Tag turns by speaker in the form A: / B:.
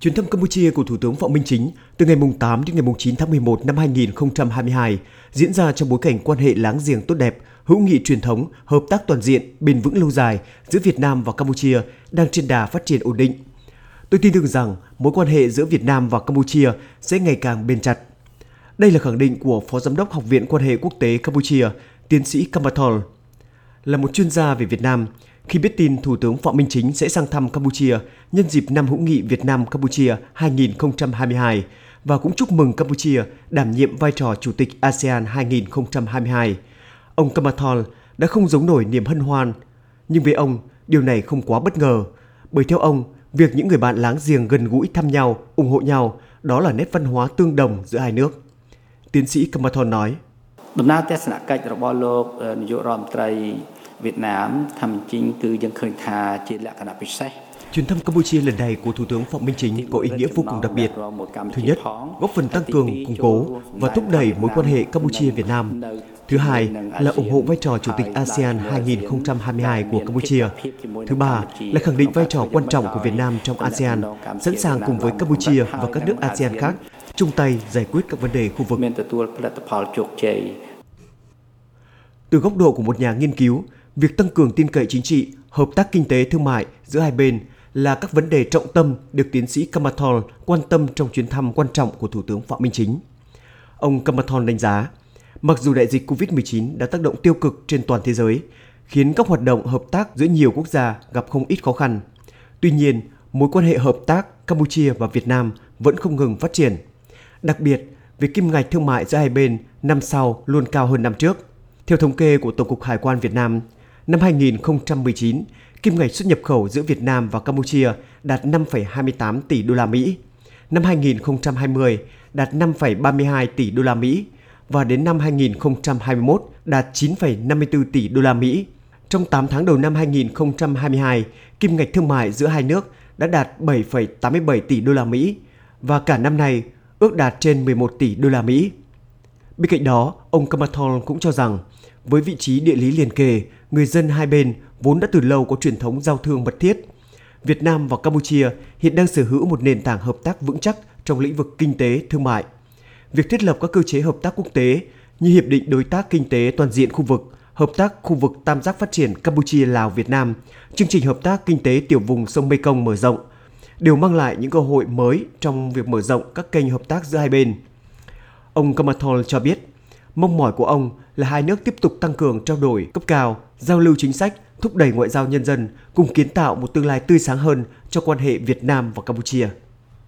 A: Chuyến thăm Campuchia của Thủ tướng Phạm Minh Chính từ ngày 8 đến ngày 9 tháng 11 năm 2022 diễn ra trong bối cảnh quan hệ láng giềng tốt đẹp, hữu nghị truyền thống, hợp tác toàn diện, bền vững lâu dài giữa Việt Nam và Campuchia đang trên đà phát triển ổn định. Tôi tin tưởng rằng mối quan hệ giữa Việt Nam và Campuchia sẽ ngày càng bền chặt. Đây là khẳng định của Phó Giám đốc Học viện Quan hệ Quốc tế Campuchia, tiến sĩ Kamathol. Là một chuyên gia về Việt Nam, khi biết tin Thủ tướng Phạm Minh Chính sẽ sang thăm Campuchia nhân dịp năm hữu nghị Việt Nam Campuchia 2022 và cũng chúc mừng Campuchia đảm nhiệm vai trò Chủ tịch ASEAN 2022. Ông Kamathol đã không giấu nổi niềm hân hoan, nhưng với ông, điều này không quá bất ngờ, bởi theo ông, việc những người bạn láng giềng gần gũi thăm nhau, ủng hộ nhau, đó là nét văn hóa tương đồng giữa hai nước. Tiến sĩ Kamathol nói. Việt Nam thăm chính cư dân khơi tha trên lạc nạp bích sách. Chuyến thăm Campuchia lần này của Thủ tướng Phạm Minh Chính có ý nghĩa vô cùng đặc biệt. Thứ nhất, góp phần tăng cường, củng cố và thúc đẩy mối quan hệ Campuchia-Việt Nam. Thứ hai là ủng hộ vai trò Chủ tịch ASEAN 2022 của Campuchia. Thứ ba là khẳng định vai trò quan trọng của Việt Nam trong ASEAN, sẵn sàng cùng với Campuchia và các nước ASEAN khác chung tay giải quyết các vấn đề khu vực. Từ góc độ của một nhà nghiên cứu, việc tăng cường tin cậy chính trị, hợp tác kinh tế thương mại giữa hai bên là các vấn đề trọng tâm được tiến sĩ Kamathol quan tâm trong chuyến thăm quan trọng của Thủ tướng Phạm Minh Chính. Ông Kamathol đánh giá, mặc dù đại dịch COVID-19 đã tác động tiêu cực trên toàn thế giới, khiến các hoạt động hợp tác giữa nhiều quốc gia gặp không ít khó khăn. Tuy nhiên, mối quan hệ hợp tác Campuchia và Việt Nam vẫn không ngừng phát triển. Đặc biệt, việc kim ngạch thương mại giữa hai bên năm sau luôn cao hơn năm trước. Theo thống kê của Tổng cục Hải quan Việt Nam, năm 2019, kim ngạch xuất nhập khẩu giữa Việt Nam và Campuchia đạt 5,28 tỷ đô la Mỹ. Năm 2020 đạt 5,32 tỷ đô la Mỹ và đến năm 2021 đạt 9,54 tỷ đô la Mỹ. Trong 8 tháng đầu năm 2022, kim ngạch thương mại giữa hai nước đã đạt 7,87 tỷ đô la Mỹ và cả năm nay ước đạt trên 11 tỷ đô la Mỹ. Bên cạnh đó, ông Kamathol cũng cho rằng với vị trí địa lý liền kề, người dân hai bên vốn đã từ lâu có truyền thống giao thương mật thiết. Việt Nam và Campuchia hiện đang sở hữu một nền tảng hợp tác vững chắc trong lĩnh vực kinh tế, thương mại. Việc thiết lập các cơ chế hợp tác quốc tế như Hiệp định Đối tác Kinh tế Toàn diện khu vực, Hợp tác khu vực Tam giác phát triển Campuchia, Lào, Việt Nam, chương trình hợp tác kinh tế tiểu vùng sông Mekong mở rộng, đều mang lại những cơ hội mới trong việc mở rộng các kênh hợp tác giữa hai bên. Ông Kamathol cho biết, mong mỏi của ông là hai nước tiếp tục tăng cường trao đổi cấp cao, giao lưu chính sách, thúc đẩy ngoại giao nhân dân cùng kiến tạo một tương lai tươi sáng hơn cho quan hệ Việt Nam và Campuchia.